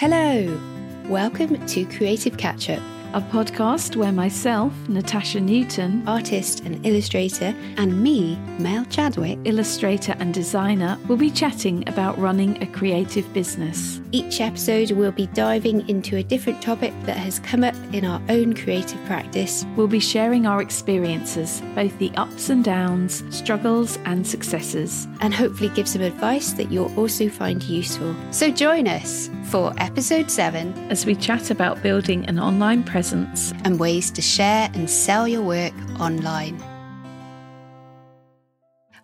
Hello, welcome to Creative Catch Up, a podcast where myself, Natasha Newton, artist and illustrator, and me, Mel Chadwick, illustrator and designer, will be chatting about running a creative business. Each episode we'll be diving into a different topic that has come up in our own creative practice. We'll be sharing our experiences, both the ups and downs, struggles and successes, and hopefully give some advice that you'll also find useful. So join us for episode 7 as we chat about building an online presence and ways to share and sell your work online.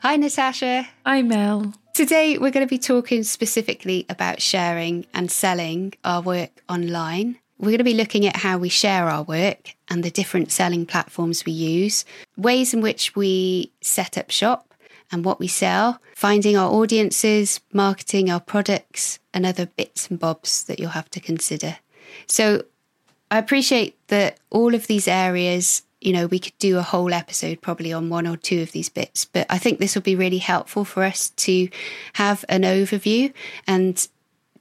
Hi, Natasha. Hi, Mel. Today, we're going to be talking specifically about sharing and selling our work online. We're going to be looking at how we share our work and the different selling platforms we use, ways in which we set up shop, and what we sell, finding our audiences, marketing our products, and other bits and bobs that you'll have to consider. So I appreciate that all of these areas, you know, we could do a whole episode probably on one or two of these bits, but I think this will be really helpful for us to have an overview and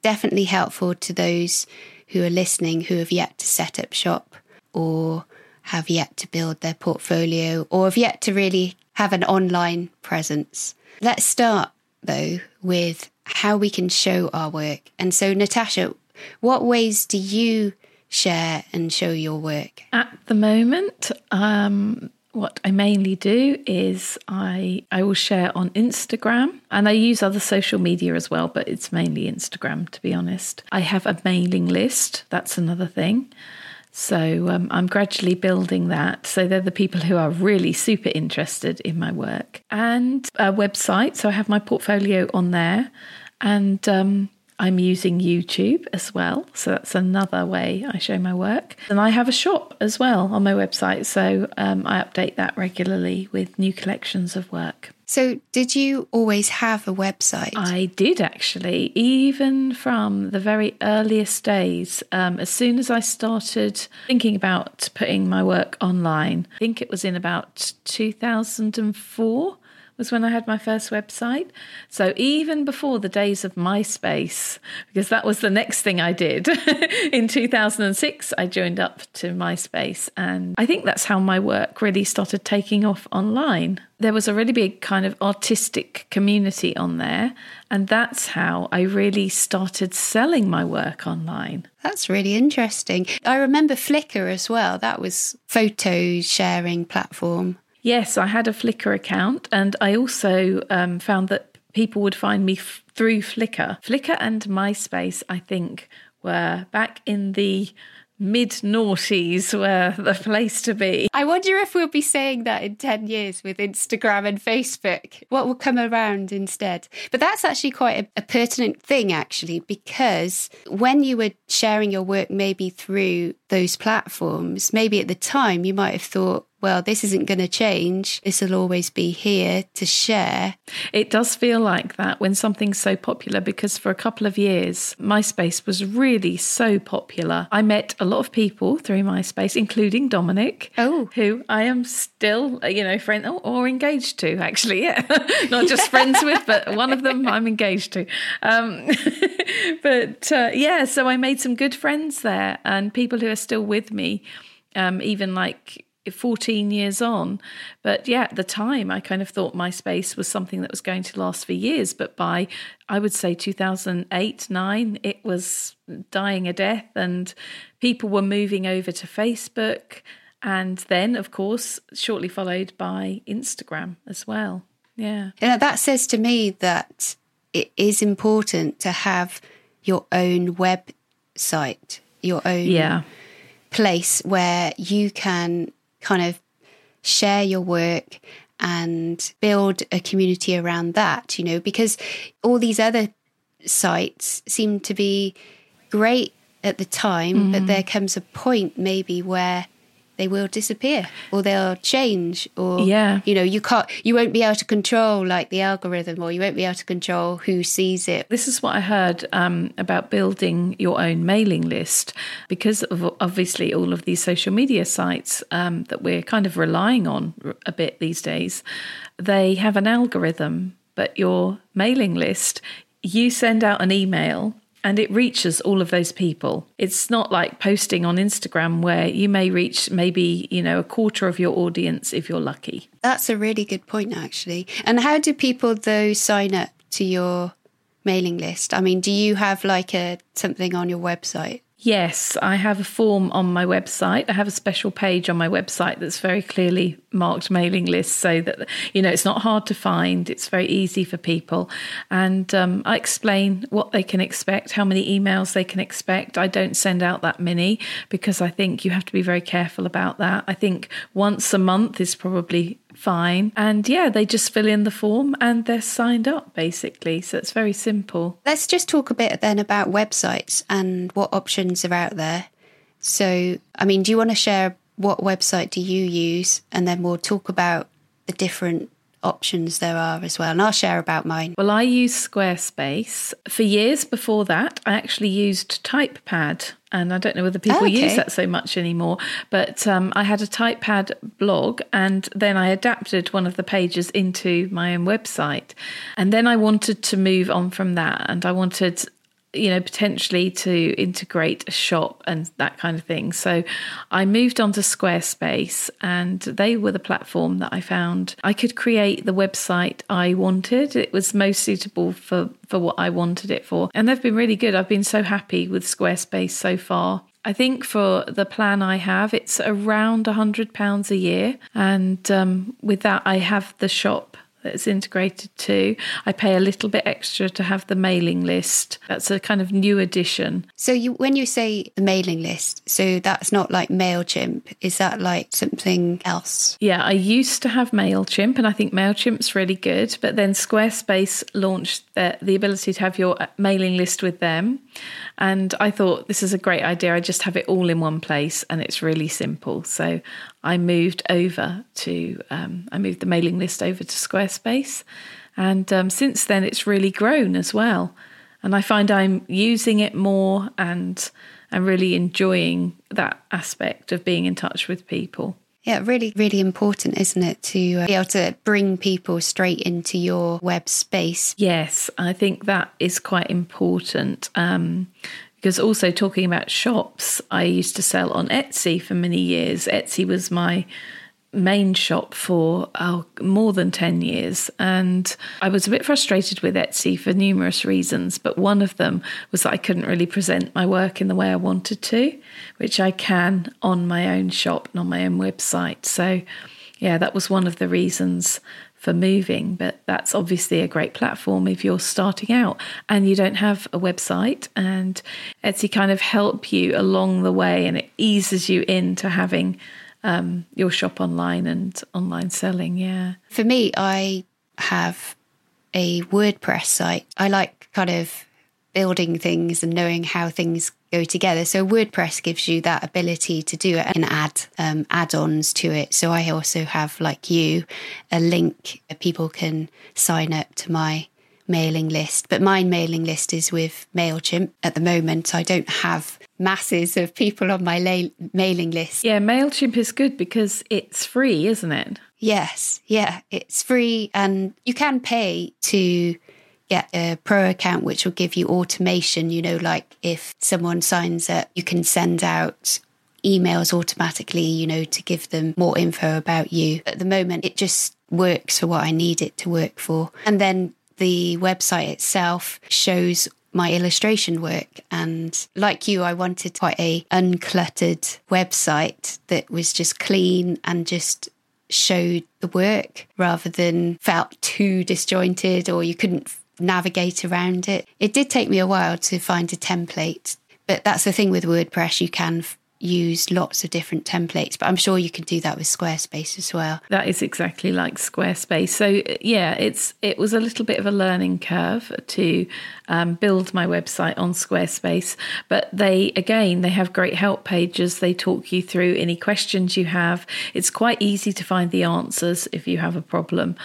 definitely helpful to those who are listening who have yet to set up shop or have yet to build their portfolio or have yet to really have an online presence. Let's start though with how we can show our work. And so, Natasha, what ways do you share and show your work? At the moment, um, what I mainly do is I I will share on Instagram and I use other social media as well, but it's mainly Instagram to be honest. I have a mailing list, that's another thing. So um, I'm gradually building that. So they're the people who are really super interested in my work. And a website. So I have my portfolio on there. And um, I'm using YouTube as well. So that's another way I show my work. And I have a shop as well on my website. So um, I update that regularly with new collections of work. So, did you always have a website? I did actually, even from the very earliest days. Um, as soon as I started thinking about putting my work online, I think it was in about 2004 was when I had my first website. So even before the days of MySpace, because that was the next thing I did in 2006, I joined up to MySpace. And I think that's how my work really started taking off online. There was a really big kind of artistic community on there. And that's how I really started selling my work online. That's really interesting. I remember Flickr as well. That was photo sharing platform. Yes, I had a Flickr account, and I also um, found that people would find me f- through Flickr. Flickr and MySpace, I think, were back in the mid noughties were the place to be. I wonder if we'll be saying that in 10 years with Instagram and Facebook. What will come around instead? But that's actually quite a, a pertinent thing, actually, because when you were sharing your work maybe through those platforms, maybe at the time you might have thought, well, this isn't going to change. This will always be here to share. It does feel like that when something's so popular because for a couple of years, MySpace was really so popular. I met a lot of people through MySpace, including Dominic, oh. who I am still, you know, friend or engaged to, actually. Yeah, not just friends with, but one of them I'm engaged to. Um, but uh, yeah, so I made some good friends there and people who are still with me. Um, even like 14 years on. But yeah, at the time, I kind of thought MySpace was something that was going to last for years. But by, I would say, 2008, 9, it was dying a death, and people were moving over to Facebook. And then, of course, shortly followed by Instagram as well. Yeah. You know, that says to me that it is important to have your own website, your own yeah. place where you can kind of share your work and build a community around that, you know, because all these other sites seem to be great at the time, mm. but there comes a point maybe where they will disappear or they'll change or yeah. you know you can't you won't be able to control like the algorithm or you won't be able to control who sees it. This is what i heard um, about building your own mailing list because of obviously all of these social media sites um, that we're kind of relying on a bit these days. They have an algorithm but your mailing list you send out an email and it reaches all of those people. It's not like posting on Instagram where you may reach maybe, you know, a quarter of your audience if you're lucky. That's a really good point, actually. And how do people, though, sign up to your mailing list? I mean, do you have like a something on your website? Yes, I have a form on my website. I have a special page on my website that's very clearly marked mailing list so that, you know, it's not hard to find. It's very easy for people. And um, I explain what they can expect, how many emails they can expect. I don't send out that many because I think you have to be very careful about that. I think once a month is probably fine. And yeah, they just fill in the form and they're signed up basically. So it's very simple. Let's just talk a bit then about websites and what options are out there. So, I mean, do you want to share what website do you use? And then we'll talk about the different options there are as well. And I'll share about mine. Well, I use Squarespace. For years before that, I actually used TypePad. And I don't know whether people oh, okay. use that so much anymore, but um, I had a TypePad blog and then I adapted one of the pages into my own website. And then I wanted to move on from that and I wanted you know, potentially to integrate a shop and that kind of thing. So I moved on to Squarespace, and they were the platform that I found I could create the website I wanted. It was most suitable for, for what I wanted it for. And they've been really good. I've been so happy with Squarespace so far. I think for the plan I have, it's around £100 a year. And um, with that, I have the shop that's integrated too. I pay a little bit extra to have the mailing list. That's a kind of new addition. So you when you say the mailing list, so that's not like Mailchimp, is that like something else? Yeah, I used to have Mailchimp and I think Mailchimp's really good, but then Squarespace launched the, the ability to have your mailing list with them. And I thought this is a great idea. I just have it all in one place and it's really simple. So I moved over to, um, I moved the mailing list over to Squarespace. And um, since then, it's really grown as well. And I find I'm using it more and I'm really enjoying that aspect of being in touch with people. Yeah, really, really important, isn't it, to uh, be able to bring people straight into your web space? Yes, I think that is quite important. Um, because also talking about shops, I used to sell on Etsy for many years. Etsy was my main shop for oh, more than 10 years. And I was a bit frustrated with Etsy for numerous reasons, but one of them was that I couldn't really present my work in the way I wanted to, which I can on my own shop and on my own website. So, yeah, that was one of the reasons for moving, but that's obviously a great platform if you're starting out and you don't have a website. And Etsy kind of help you along the way and it eases you into having um, your shop online and online selling. Yeah. For me, I have a WordPress site. I like kind of building things and knowing how things go together. So WordPress gives you that ability to do it and add um, add-ons to it. So I also have, like you, a link people can sign up to my mailing list. But my mailing list is with Mailchimp at the moment. I don't have masses of people on my la- mailing list. Yeah, Mailchimp is good because it's free, isn't it? Yes, yeah, it's free and you can pay to get a pro account which will give you automation, you know, like if someone signs up, you can send out emails automatically, you know, to give them more info about you. At the moment, it just works for what I need it to work for. And then the website itself shows my illustration work and like you I wanted quite a uncluttered website that was just clean and just showed the work rather than felt too disjointed or you couldn't navigate around it. It did take me a while to find a template, but that's the thing with WordPress you can use lots of different templates, but I'm sure you can do that with Squarespace as well. That is exactly like Squarespace. So yeah, it's it was a little bit of a learning curve to um, build my website on Squarespace, but they again they have great help pages. They talk you through any questions you have. It's quite easy to find the answers if you have a problem.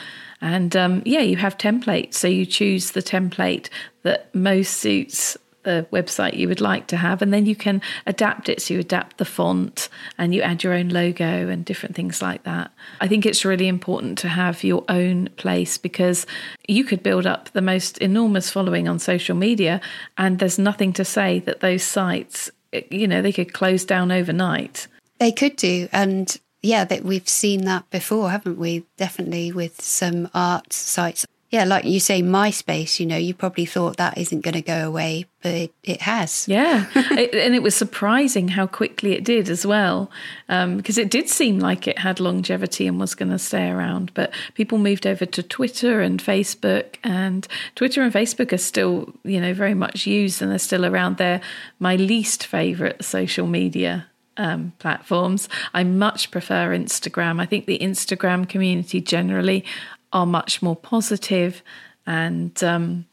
And um, yeah, you have templates, so you choose the template that most suits the website you would like to have, and then you can adapt it. So you adapt the font and you add your own logo and different things like that. I think it's really important to have your own place because you could build up the most enormous following on social media, and there's nothing to say that those sites, you know, they could close down overnight. They could do, and yeah, that we've seen that before, haven't we? Definitely with some art sites. Yeah, like you say, MySpace, you know, you probably thought that isn't going to go away, but it, it has. Yeah. it, and it was surprising how quickly it did as well, because um, it did seem like it had longevity and was going to stay around. But people moved over to Twitter and Facebook, and Twitter and Facebook are still, you know, very much used and they're still around. They're my least favorite social media um, platforms. I much prefer Instagram. I think the Instagram community generally are much more positive and um,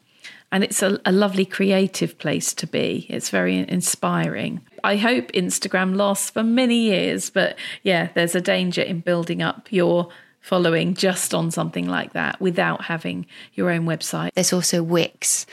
and it's a, a, lovely creative place to be. It's very inspiring. I hope Instagram lasts for many years, but yeah, there's a danger in building up your following just on something like that without having your own website. There's also Wix.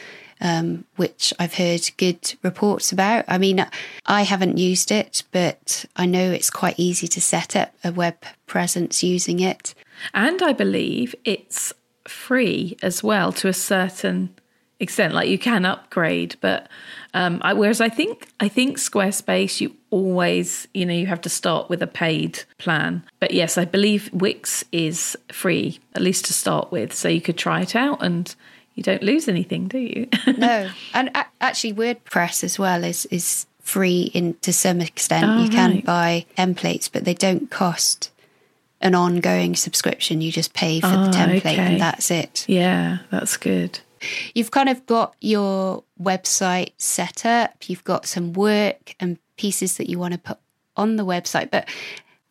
Um, which I've heard good reports about. I mean, I haven't used it, but I know it's quite easy to set up a web presence using it. And I believe it's free as well to a certain extent. Like you can upgrade, but um, I, whereas I think I think Squarespace, you always you know you have to start with a paid plan. But yes, I believe Wix is free at least to start with, so you could try it out and you don't lose anything, do you? no, and actually WordPress as well is is free in to some extent. Oh, you can right. buy templates, but they don't cost an ongoing subscription. You just pay for oh, the ah, template okay. and that's it. Yeah, that's good. You've kind of got your website set up, you've got some work and pieces that you want to put on the website, but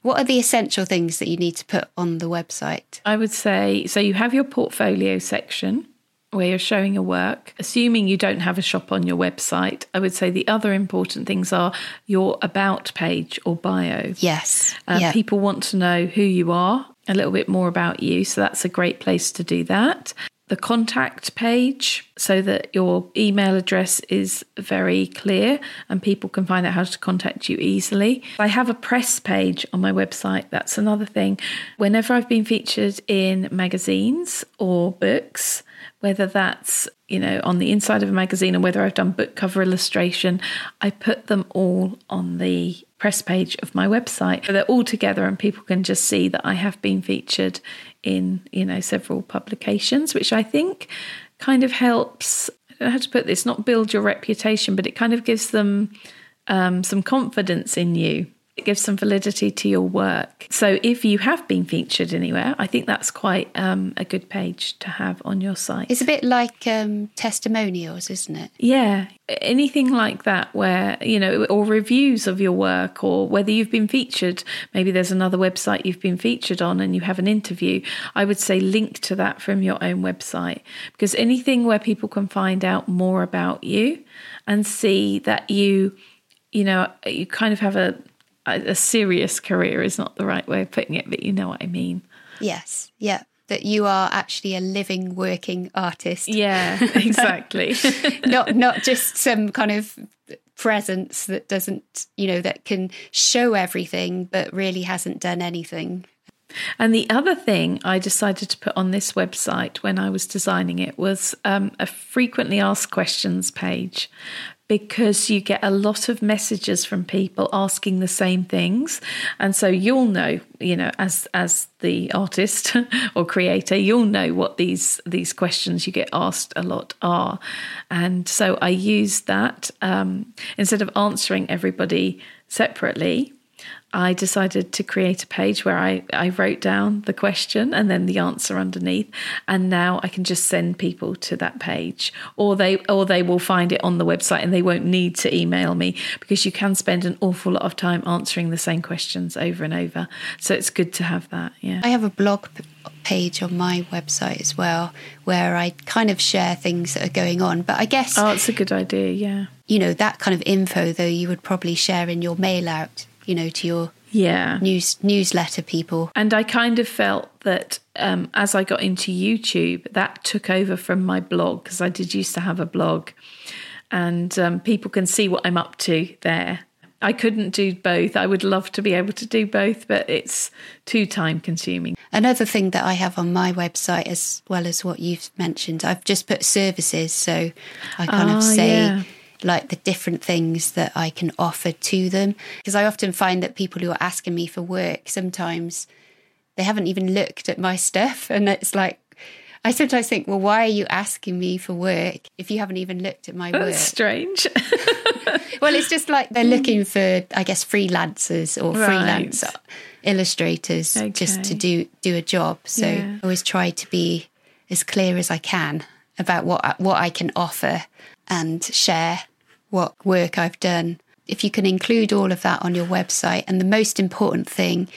what are the essential things that you need to put on the website? I would say so you have your portfolio section where you're showing your work, assuming you don't have a shop on your website, I would say the other important things are your about page or bio. Yes. Uh, yeah. People want to know who you are, a little bit more about you. So that's a great place to do that. The contact page, so that your email address is very clear and people can find out how to contact you easily. I have a press page on my website. That's another thing. Whenever I've been featured in magazines or books, whether that's you know on the inside of a magazine or whether I've done book cover illustration, I put them all on the press page of my website. So they're all together and people can just see that I have been featured in, you know, several publications, which I think kind of helps I don't know how to put this, not build your reputation, but it kind of gives them um, some confidence in you it gives some validity to your work. So if you have been featured anywhere, I think that's quite um, a good page to have on your site. It's a bit like um, testimonials, isn't it? Yeah, anything like that, where you know, or reviews of your work, or whether you've been featured. Maybe there's another website you've been featured on, and you have an interview. I would say link to that from your own website because anything where people can find out more about you and see that you you know you kind of have a a serious career is not the right way of putting it, but you know what I mean. Yes. Yeah. That you are actually a living, working artist. Yeah, exactly. not not just some kind of presence that doesn't, you know, that can show everything but really hasn't done anything. And the other thing I decided to put on this website when I was designing it was um, a frequently asked questions page because you get a lot of messages from people asking the same things. And so you'll know you know as as the artist or creator you'll know what these these questions you get asked a lot are. And so i use that um, instead of answering everybody separately I decided to create a page where I, I wrote down the question and then the answer underneath. And now I can just send people to that page. Or they or they will find it on the website and they won't need to email me because you can spend an awful lot of time answering the same questions over and over. So it's good to have that. Yeah. I have a blog page on my website as well where I kind of share things that are going on. But I guess Oh, it's a good idea, yeah. You know, that kind of info though you would probably share in your mail out you know, to your yeah news newsletter people. And I kind of felt that um, as I got into YouTube, that took over from my blog because I did used to have a blog. and um, people can see what I'm up to there. I couldn't do both. I would love to be able to do both, but it's too time consuming. Another thing that I have on my website, as well as what you've mentioned, I've just put services. So I kind Ah, of say, yeah. Like, the different things that I can offer to them. Because I often find that people who are asking me for work sometimes they haven't even looked at my stuff. And it's like, I sometimes think, well, why are you asking me for work if you haven't even looked at my work? That's strange. Well, it's just like they're looking for, I guess, freelancers or Right. freelance illustrators just to do do a job. So Yeah. I always try to be as clear as I can about what what I can offer and share what work I've done. If you can include all of that on your website, and the most important thing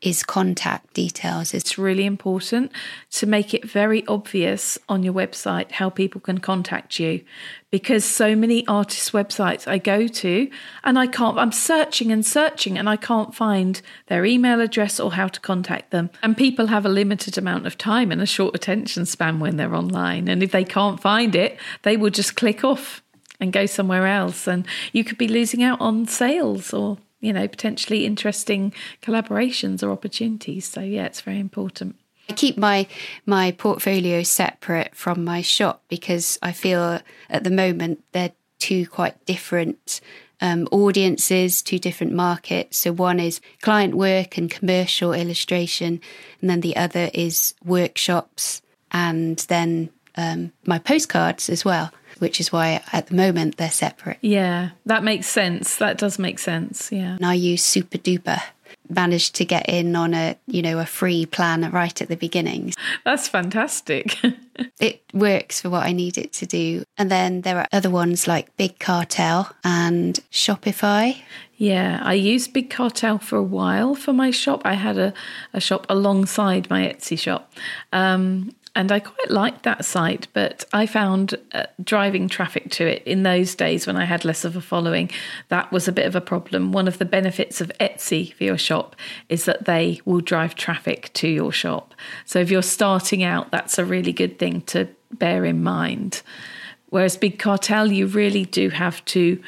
is contact details. It's really important to make it very obvious on your website how people can contact you because so many artists' websites I go to and I can't, I'm searching and searching and I can't find their email address or how to contact them. And people have a limited amount of time and a short attention span when they're online. And if they can't find it, they will just click off and go somewhere else. And you could be losing out on sales or you know, potentially interesting collaborations or opportunities. So yeah, it's very important. I keep my my portfolio separate from my shop because I feel at the moment they're two quite different um, audiences, two different markets. So one is client work and commercial illustration, and then the other is workshops and then um, my postcards as well. Which is why at the moment they're separate. Yeah, that makes sense. That does make sense. Yeah. And I use Super Duper. Managed to get in on a you know a free plan right at the beginning. That's fantastic. it works for what I need it to do. And then there are other ones like Big Cartel and Shopify. yeah, I used Big Cartel for a while for my shop. I had a, a shop alongside my Etsy shop. Um, and I quite liked that site, but I found uh, driving traffic to it in those days when I had less of a following, that was a bit of a problem. One of the benefits of Etsy for your shop is that they will drive traffic to your shop. So if you're starting out, that's a really good thing to bear in mind. Whereas Big Cartel, you really do have to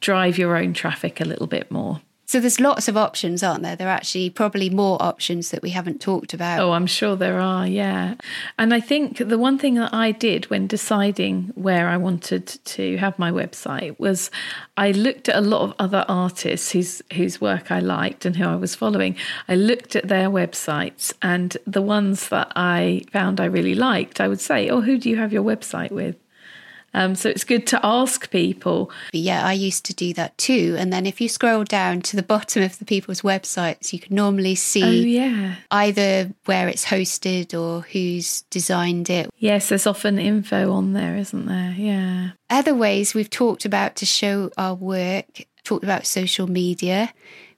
drive your own traffic a little bit more. So there's lots of options, aren't there? There are actually probably more options that we haven't talked about. Oh, I'm sure there are, yeah. And I think the one thing that I did when deciding where I wanted to have my website was I looked at a lot of other artists whose whose work I liked and who I was following. I looked at their websites and the ones that I found I really liked, I would say, "Oh, who do you have your website with?" Um, so it's good to ask people. Yeah, I used to do that too. And then if you scroll down to the bottom of the people's websites, you can normally see Oh, yeah. either where it's hosted or who's designed it. Yes, there's often info on there, isn't there? Yeah. Other ways we've talked about to show our work, talked about social media,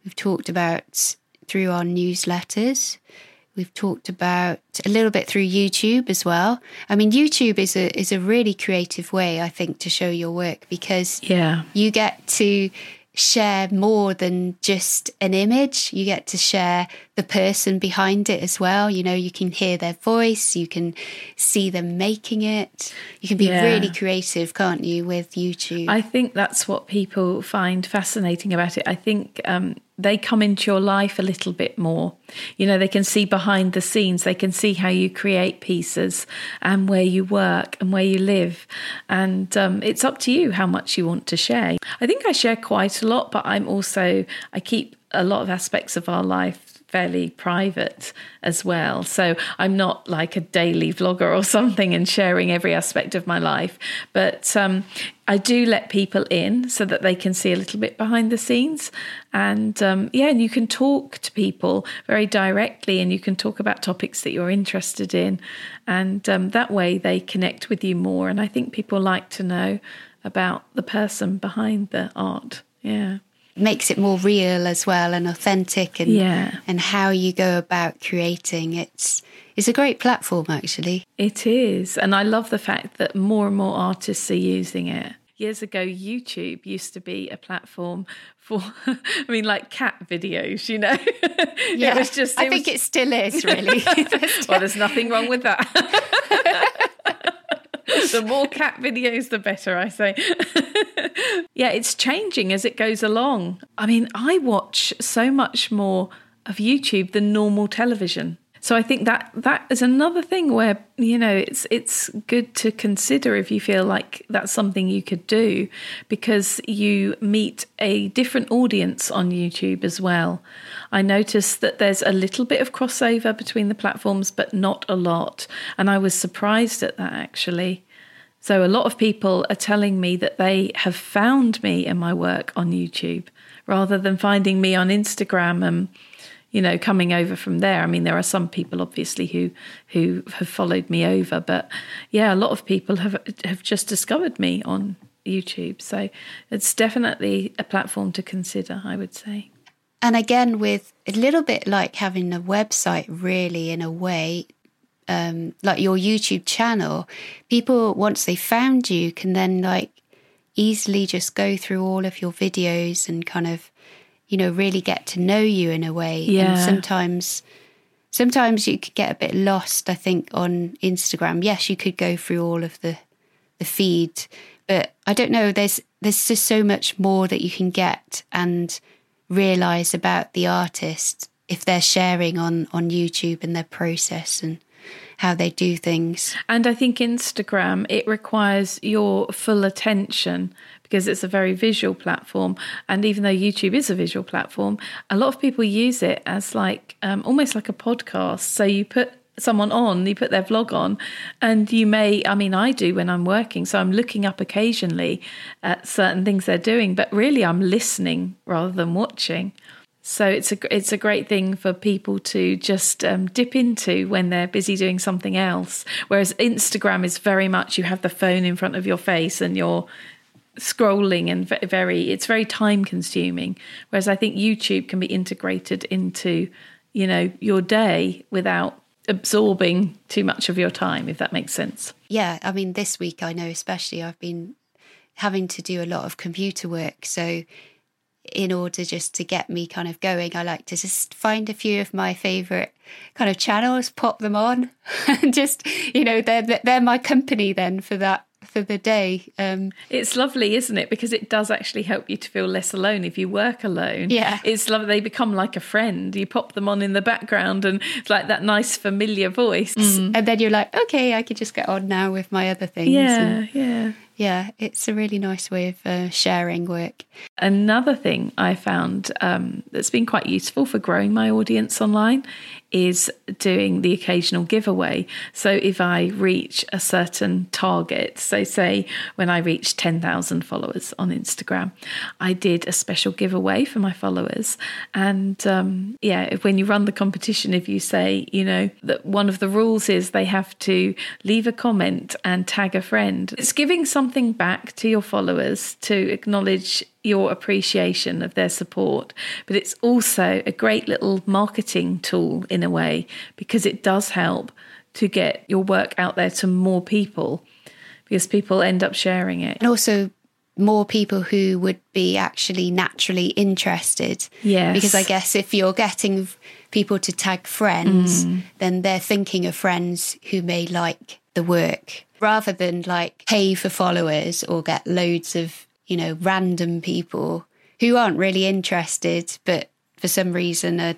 we've talked about through our newsletters. We've talked about a little bit through YouTube as well. I mean, YouTube is a is a really creative way, I think, to show your work because Yeah. you get to share more than just an image. You get to share the person behind it as well. You know, you can hear their voice, you can see them making it. You can be Yeah. really creative, can't you, with YouTube? I think that's what people find fascinating about it. I think um, they come into your life a little bit more. You know, they can see behind the scenes, they can see how you create pieces and where you work and where you live. And um, it's up to you how much you want to share. I think I share quite a lot, but I'm also, I keep a lot of aspects of our life fairly private as well. So I'm not like a daily vlogger or something and sharing every aspect of my life, but um, I do let people in so that they can see a little bit behind the scenes. And um, yeah, and you can talk to people very directly and you can talk about topics that you're interested in. And um, that way they connect with you more. And I think people like to know about the person behind the art. Yeah. Makes it more real as well and authentic and Yeah. and how you go about creating it's it's a great platform actually It is. And I love the fact that more and more artists are using it. Years ago, YouTube used to be a platform for, I mean, like cat videos, you know? it was just, i think was- it still is really well, there's nothing wrong with that. The more cat videos, the better, I say. yeah, it's changing as it goes along. I mean, I watch so much more of YouTube than normal television. So I think that that is another thing where you know it's it's good to consider if you feel like that's something you could do because you meet a different audience on YouTube as well. I noticed that there's a little bit of crossover between the platforms but not a lot and I was surprised at that actually. So a lot of people are telling me that they have found me and my work on YouTube rather than finding me on Instagram and you know, coming over from there. I mean, there are some people obviously who who have followed me over, but yeah, a lot of people have have just discovered me on YouTube. So it's definitely a platform to consider, I would say. And again, with a little bit like having a website, really, in a way, um, like your YouTube channel, people once they found you can then like easily just go through all of your videos and kind of you know, really get to know you in a way. Yeah. And sometimes sometimes you could get a bit lost, I think, on Instagram. Yes, you could go through all of the the feed, but I don't know, there's there's just so much more that you can get and realize about the artist if they're sharing on on YouTube and their process and how they do things. And I think Instagram, it requires your full attention because it's a very visual platform. And even though YouTube is a visual platform, a lot of people use it as like um, almost like a podcast. So you put someone on, you put their vlog on, and you may, I mean, I do when I'm working. So I'm looking up occasionally at certain things they're doing, but really I'm listening rather than watching. So it's a it's a great thing for people to just um, dip into when they're busy doing something else. Whereas Instagram is very much you have the phone in front of your face and you're scrolling and very it's very time consuming. Whereas I think YouTube can be integrated into you know your day without absorbing too much of your time, if that makes sense. Yeah, I mean this week I know especially I've been having to do a lot of computer work, so in order just to get me kind of going, I like to just find a few of my favorite kind of channels, pop them on, and just you know they're they're my company then for that for the day. Um, it's lovely, isn't it? Because it does actually help you to feel less alone if you work alone. Yeah, it's lovely. They become like a friend. You pop them on in the background, and it's like that nice familiar voice. Mm. And then you're like, okay, I could just get on now with my other things. Yeah, and, yeah yeah, it's a really nice way of uh, sharing work. Another thing I found um, that's been quite useful for growing my audience online is doing the occasional giveaway. So if I reach a certain target, so say when I reached 10,000 followers on Instagram, I did a special giveaway for my followers. And um, yeah, when you run the competition, if you say, you know, that one of the rules is they have to leave a comment and tag a friend, it's giving something back to your followers to acknowledge your appreciation of their support. But it's also a great little marketing tool in a way because it does help to get your work out there to more people because people end up sharing it. And also, more people who would be actually naturally interested. Yeah. Because I guess if you're getting people to tag friends, mm. then they're thinking of friends who may like the work rather than like pay for followers or get loads of you know, random people who aren't really interested, but for some reason are,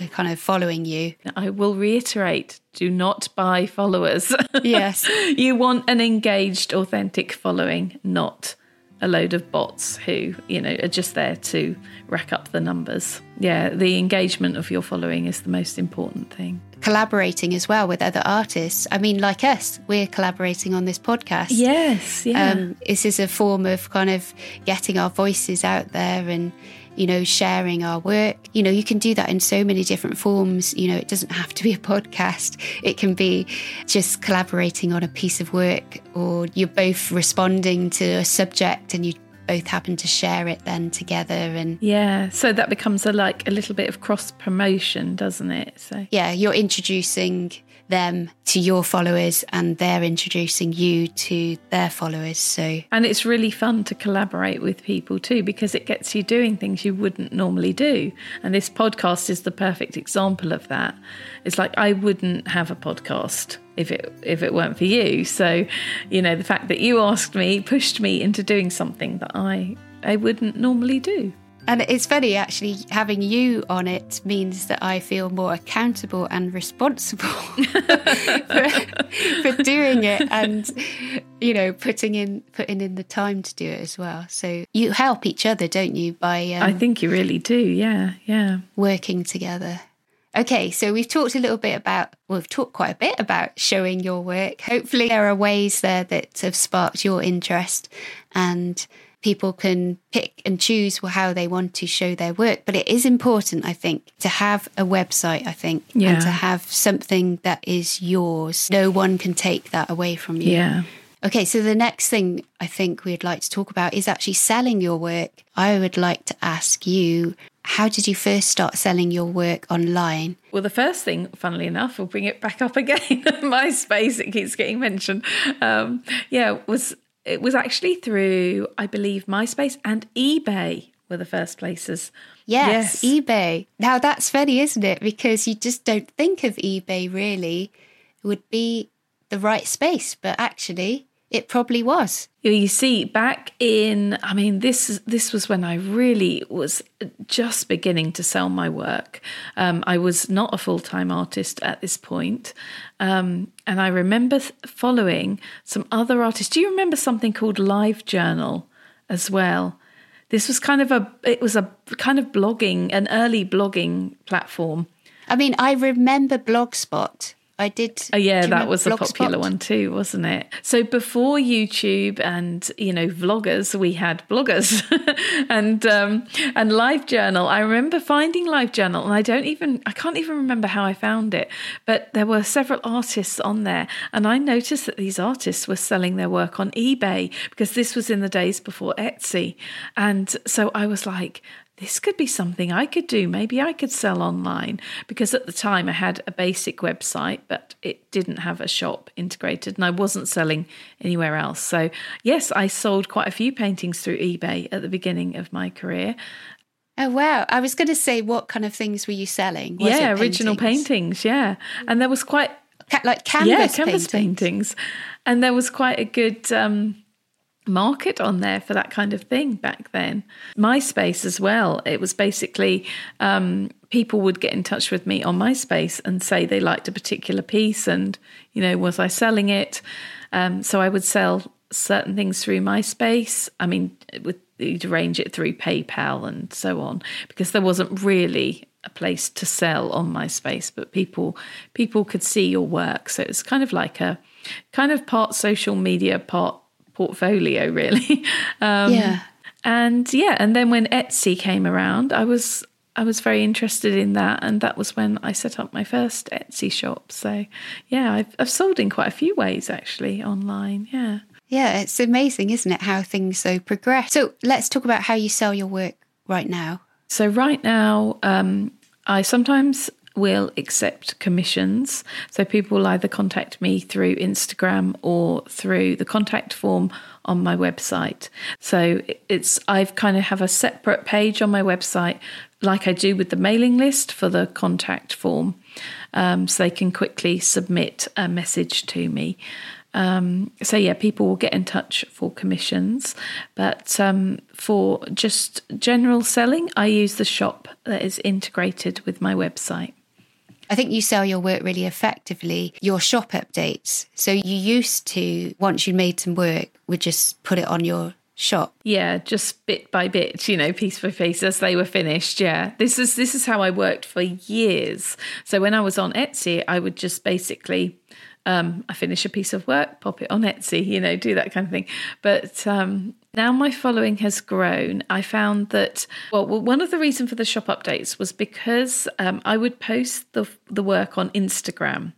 are kind of following you. I will reiterate do not buy followers. Yes. you want an engaged, authentic following, not a load of bots who, you know, are just there to rack up the numbers. Yeah, the engagement of your following is the most important thing. Collaborating as well with other artists. I mean, like us, we're collaborating on this podcast. Yes, yeah. Um, this is a form of kind of getting our voices out there and you know, sharing our work. You know, you can do that in so many different forms. You know, it doesn't have to be a podcast, it can be just collaborating on a piece of work, or you're both responding to a subject and you both happen to share it then together and yeah so that becomes a like a little bit of cross promotion doesn't it so yeah you're introducing them to your followers and they're introducing you to their followers. So And it's really fun to collaborate with people too because it gets you doing things you wouldn't normally do. And this podcast is the perfect example of that. It's like I wouldn't have a podcast if it if it weren't for you. So, you know, the fact that you asked me pushed me into doing something that I I wouldn't normally do. And it's funny, actually, having you on it means that I feel more accountable and responsible for, for, doing it, and you know, putting in putting in the time to do it as well. So you help each other, don't you? By um, I think you really do. Yeah, yeah. Working together. Okay, so we've talked a little bit about, well, we've talked quite a bit about showing your work. Hopefully, there are ways there that have sparked your interest and people can pick and choose how they want to show their work. But it is important, I think, to have a website, I think, yeah. and to have something that is yours. No one can take that away from you. Yeah. Okay, so the next thing I think we'd like to talk about is actually selling your work. I would like to ask you how did you first start selling your work online? Well, the first thing, funnily enough, we'll bring it back up again. MySpace, it keeps getting mentioned. Um, yeah, was it was actually through, I believe, MySpace and eBay were the first places. Yes, yes, eBay. Now that's funny, isn't it? Because you just don't think of eBay really would be the right space, but actually it probably was. You see, back in, I mean, this this was when I really was just beginning to sell my work. Um, I was not a full time artist at this point, um, and I remember following some other artists. Do you remember something called Live Journal as well? This was kind of a, it was a kind of blogging, an early blogging platform. I mean, I remember Blogspot I did. Oh yeah, that was a popular one too, wasn't it? So before YouTube and you know vloggers, we had bloggers and um, and LiveJournal. I remember finding LiveJournal, and I don't even I can't even remember how I found it, but there were several artists on there, and I noticed that these artists were selling their work on eBay because this was in the days before Etsy, and so I was like, this could be something I could do. Maybe I could sell online because at the time I had a basic website, but it didn't have a shop integrated and I wasn't selling anywhere else. So, yes, I sold quite a few paintings through eBay at the beginning of my career. Oh, wow. I was going to say, what kind of things were you selling? Was yeah, original paintings? Yeah. And there was quite. like canvas Yeah, canvas paintings. paintings. And there was quite a good. Um, market on there for that kind of thing back then. MySpace as well. It was basically um, people would get in touch with me on MySpace and say they liked a particular piece and, you know, was I selling it? Um, so I would sell certain things through MySpace. I mean, with you'd arrange it through PayPal and so on because there wasn't really a place to sell on MySpace, but people people could see your work. So it's kind of like a kind of part social media, part portfolio, really. Um, yeah. And yeah, and then when Etsy came around, I was I was very interested in that, and that was when I set up my first Etsy shop. So yeah, I've, I've sold in quite a few ways actually online. Yeah. Yeah, it's amazing, isn't it, how things so progress. So let's talk about how you sell your work right now. So right now, um, I sometimes will accept commissions. So people will either contact me through Instagram or through the contact form on my website. So it's I've kind of have a separate page on my website, like I do with the mailing list for the contact form, um, so they can quickly submit a message to me. Um, so yeah, people will get in touch for commissions, but um, for just general selling, I use the shop that is integrated with my website. I think you sell your work really effectively. Your shop updates. So you used to, once you made some work, would just put it on your shop. Yeah, just bit by bit, you know, piece by piece as they were finished. Yeah. This is this is how I worked for years. So when I was on Etsy, I would just basically um, I finish a piece of work, pop it on Etsy, you know, do that kind of thing. But um, now my following has grown. I found that well, one of the reasons for the shop updates was because um, I would post the the work on Instagram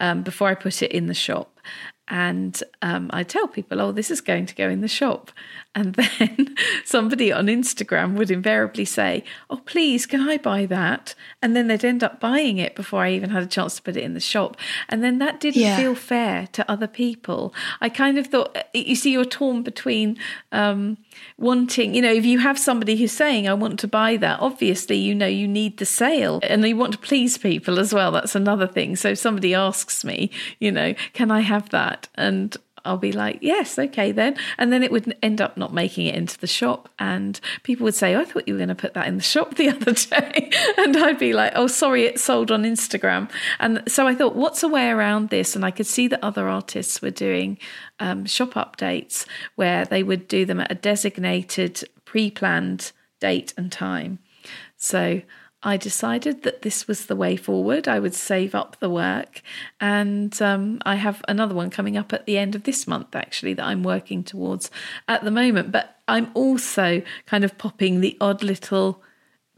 um, before I put it in the shop, and um, I tell people, oh, this is going to go in the shop. And then somebody on Instagram would invariably say, oh, please, can I buy that? And then they'd end up buying it before I even had a chance to put it in the shop. And then that didn't yeah. feel fair to other people. I kind of thought, you see, you're torn between um, wanting, you know, if you have somebody who's saying, I want to buy that, obviously, you know, you need the sale and you want to please people as well. That's another thing. So if somebody asks me, you know, can I have that? And I'll be like, yes, okay then. And then it would end up not making it into the shop. And people would say, oh, I thought you were going to put that in the shop the other day. and I'd be like, oh, sorry, it sold on Instagram. And so I thought, what's a way around this? And I could see that other artists were doing um, shop updates where they would do them at a designated, pre planned date and time. So I decided that this was the way forward. I would save up the work. And um, I have another one coming up at the end of this month, actually, that I'm working towards at the moment. But I'm also kind of popping the odd little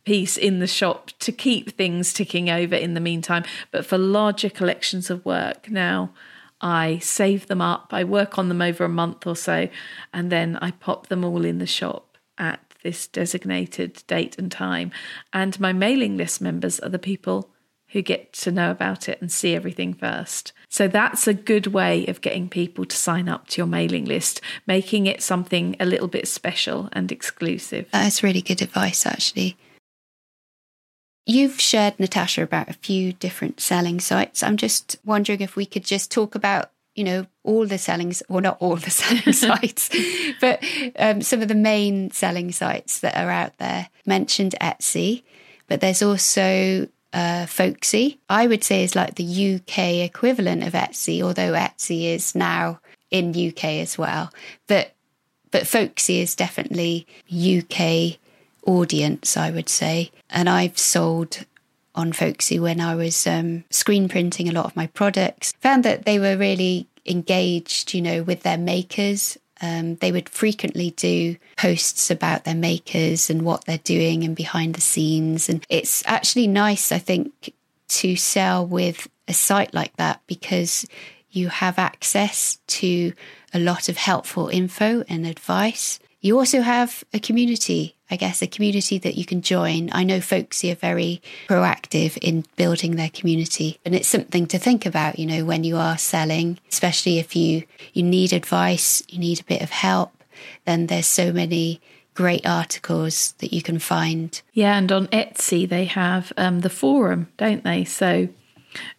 piece in the shop to keep things ticking over in the meantime. But for larger collections of work now, I save them up, I work on them over a month or so, and then I pop them all in the shop at this designated date and time. And my mailing list members are the people who get to know about it and see everything first. So that's a good way of getting people to sign up to your mailing list, making it something a little bit special and exclusive. That's really good advice, actually. You've shared, Natasha, about a few different selling sites. I'm just wondering if we could just talk about you know, all the selling, well, not all the selling sites, but um, some of the main selling sites that are out there. Mentioned Etsy, but there's also uh, Folksy. I would say is like the UK equivalent of Etsy, although Etsy is now in UK as well. But but Folksy is definitely UK audience, I would say. And I've sold on Folksy when I was um, screen printing a lot of my products. Found that they were really engaged, you know, with their makers. Um, they would frequently do posts about their makers and what they're doing and behind the scenes. And it's actually nice, I think, to sell with a site like that because you have access to a lot of helpful info and advice. You also have a community I guess, a community that you can join. I know Folksy are very proactive in building their community, and it's something to think about, you know, when you are selling, especially if you you need advice, you need a bit of help, then there's so many great articles that you can find. Yeah, and on Etsy they have um, the forum, don't they? So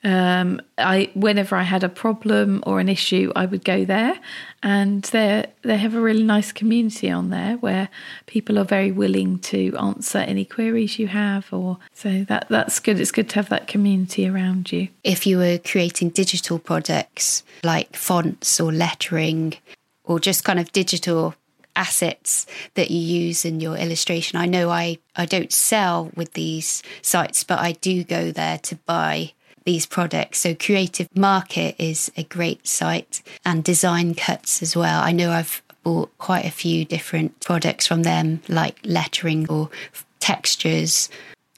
um, I whenever I had a problem or an issue, I would go there, and they they have a really nice community on there where people are very willing to answer any queries you have. Or so that that's good. It's good to have that community around you. If you were creating digital products like fonts or lettering, or just kind of digital assets that you use in your illustration. I know I, I don't sell with these sites, but I do go there to buy these products. So Creative Market is a great site and Design Cuts as well. I know I've bought quite a few different products from them, like lettering or textures,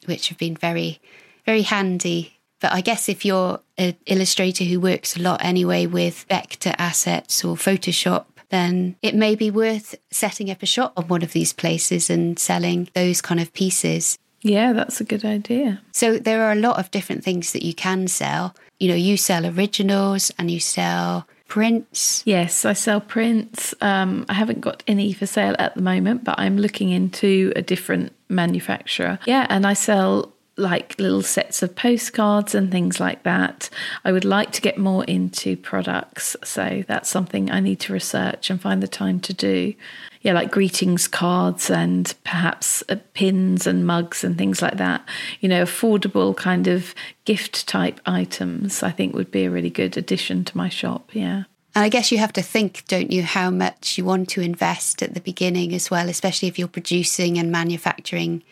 which have been very, very handy. But I guess if you're an illustrator who works a lot anyway with vector assets or Photoshop, then it may be worth setting up a shop on one of these places and selling those kind of pieces. Yeah, that's a good idea. So there are a lot of different things that you can sell. You know, you sell originals and you sell prints. Yes, I sell prints. Um, I haven't got any for sale at the moment, but I'm looking into a different manufacturer. Yeah, and I sell like little sets of postcards and things like that. I would like to get more into products, so that's something I need to research and find the time to do yeah, like greetings cards and perhaps uh, pins and mugs and things like that. You know, affordable kind of gift type items, I think would be a really good addition to my shop. Yeah. And I guess you have to think, don't you, how much you want to invest at the beginning as well, especially if you're producing and manufacturing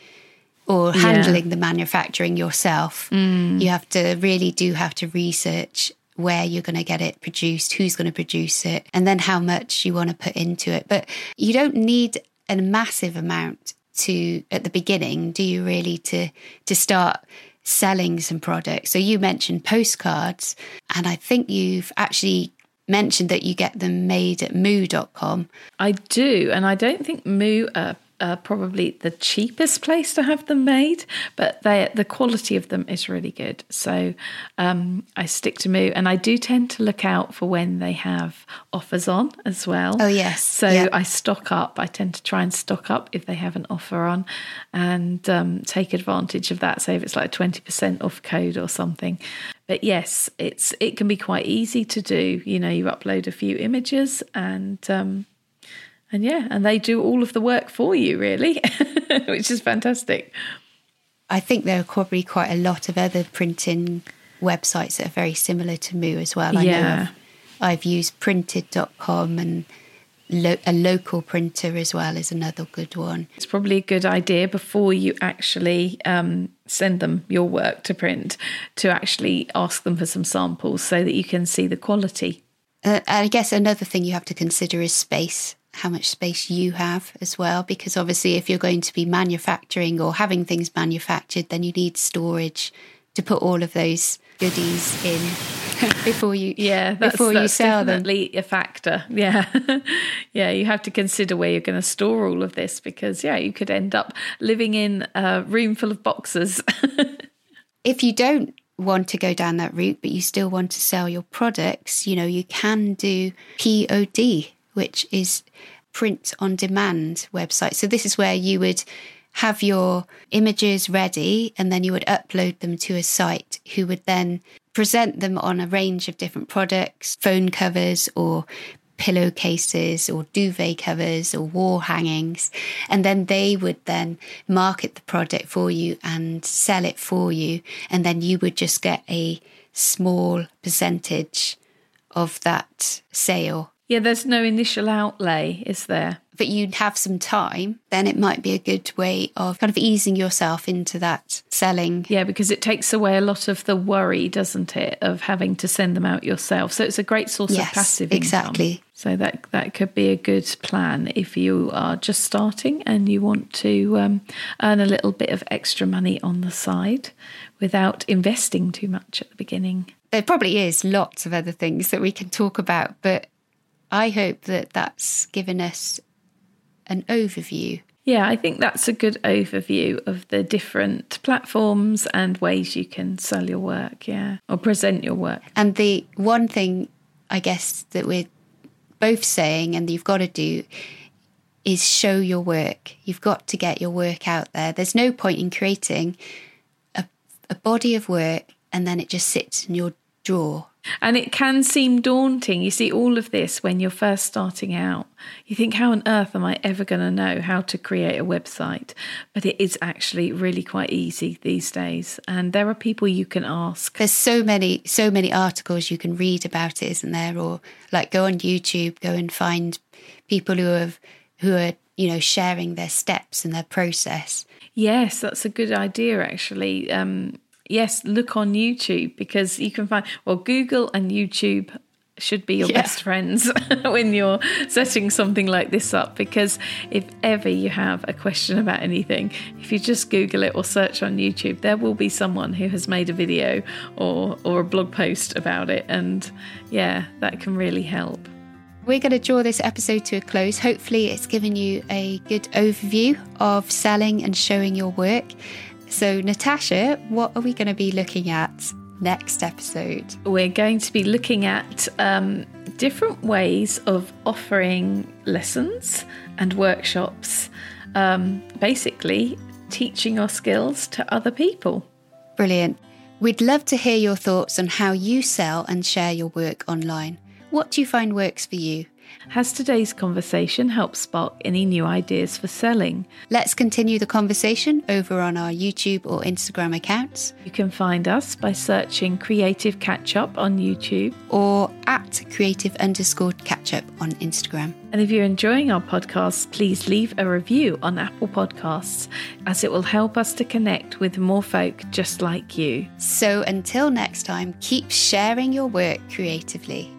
or handling yeah. the manufacturing yourself. Mm. You have to really do have to research where you're going to get it produced, who's going to produce it, and then how much you want to put into it. But you don't need a massive amount to at the beginning, do you really to to start selling some products? So you mentioned postcards, and I think you've actually mentioned that you get them made at moo.com. I do, and I don't think Moo are, are probably the cheapest place to have them made, but they the quality of them is really good. So um, I stick to Moo, and I do tend to look out for when they have offers on as well. Oh, yes. So Yeah. I stock up. I tend to try and stock up if they have an offer on, and um, take advantage of that. Say if it's like a twenty percent off code or something. But yes, it's it can be quite easy to do. You know, you upload a few images and. Um, and yeah, and they do all of the work for you, really, which is fantastic. I think there are probably quite a lot of other printing websites that are very similar to Moo as well. I know Yeah. I've, I've used printed.com and lo- a local printer as well is another good one. It's probably a good idea before you actually um, send them your work to print to actually ask them for some samples so that you can see the quality. Uh, I guess another thing you have to consider is space, how much space you have as well. Because obviously, if you're going to be manufacturing or having things manufactured, then you need storage to put all of those goodies in before you Yeah, that's, before you that's sell them. definitely a factor. Yeah, yeah, you have to consider where you're going to store all of this because yeah, you could end up living in a room full of boxes. if you don't want to go down that route, but you still want to sell your products, you know, you can do POD, which is print on demand website. So this is where you would have your images ready and then you would upload them to a site who would then present them on a range of different products, phone covers or pillowcases or duvet covers or wall hangings. And then they would then market the product for you and sell it for you. And then you would just get a small percentage of that sale yeah, there's no initial outlay, is there? but you'd have some time then it might be a good way of kind of easing yourself into that selling Yeah, because it takes away a lot of the worry, doesn't it, of having to send them out yourself. So it's a great source Yes, of passive income. exactly. So that that could be a good plan if you are just starting and you want to um, earn a little bit of extra money on the side without investing too much at the beginning. there probably is lots of other things that we can talk about, but I hope that that's given us an overview. Yeah, I think that's a good overview of the different platforms and ways you can sell your work, yeah, or present your work. And the one thing I guess that we're both saying and you've got to do is show your work. You've got to get your work out there. There's no point in creating a, a body of work and then it just sits in your drawer. And it can seem daunting. You see, all of this when you're first starting out, you think, how on earth am I ever going to know how to create a website? But it is actually really quite easy these days. And there are people you can ask. There's so many so many articles you can read about it, isn't there? Or like go on YouTube, go and find people who have who are you know sharing their steps and their process. Yes, that's a good idea, actually. Um, yes, look on YouTube because you can find, well, Google and YouTube should be your Yeah. best friends when you're setting something like this up because if ever you have a question about anything if you just google it or search on youtube there will be someone who has made a video or or a blog post about it and yeah that can really help We're going to draw this episode to a close. Hopefully, it's given you a good overview of selling and showing your work. So, Natasha, what are we going to be looking at next episode? we're going to be looking at um, different ways of offering lessons and workshops, um, basically teaching your skills to other people. Brilliant. We'd love to hear your thoughts on how you sell and share your work online. What do you find works for you? Has today's conversation helped spark any new ideas for selling? Let's continue the conversation over on our YouTube or Instagram accounts You can find us by searching Creative Catch Up on YouTube. or at creative underscore catch up on Instagram. And if you're enjoying our podcast, please leave a review on Apple Podcasts, as it will help us to connect with more folk just like you. So until next time, keep sharing your work creatively.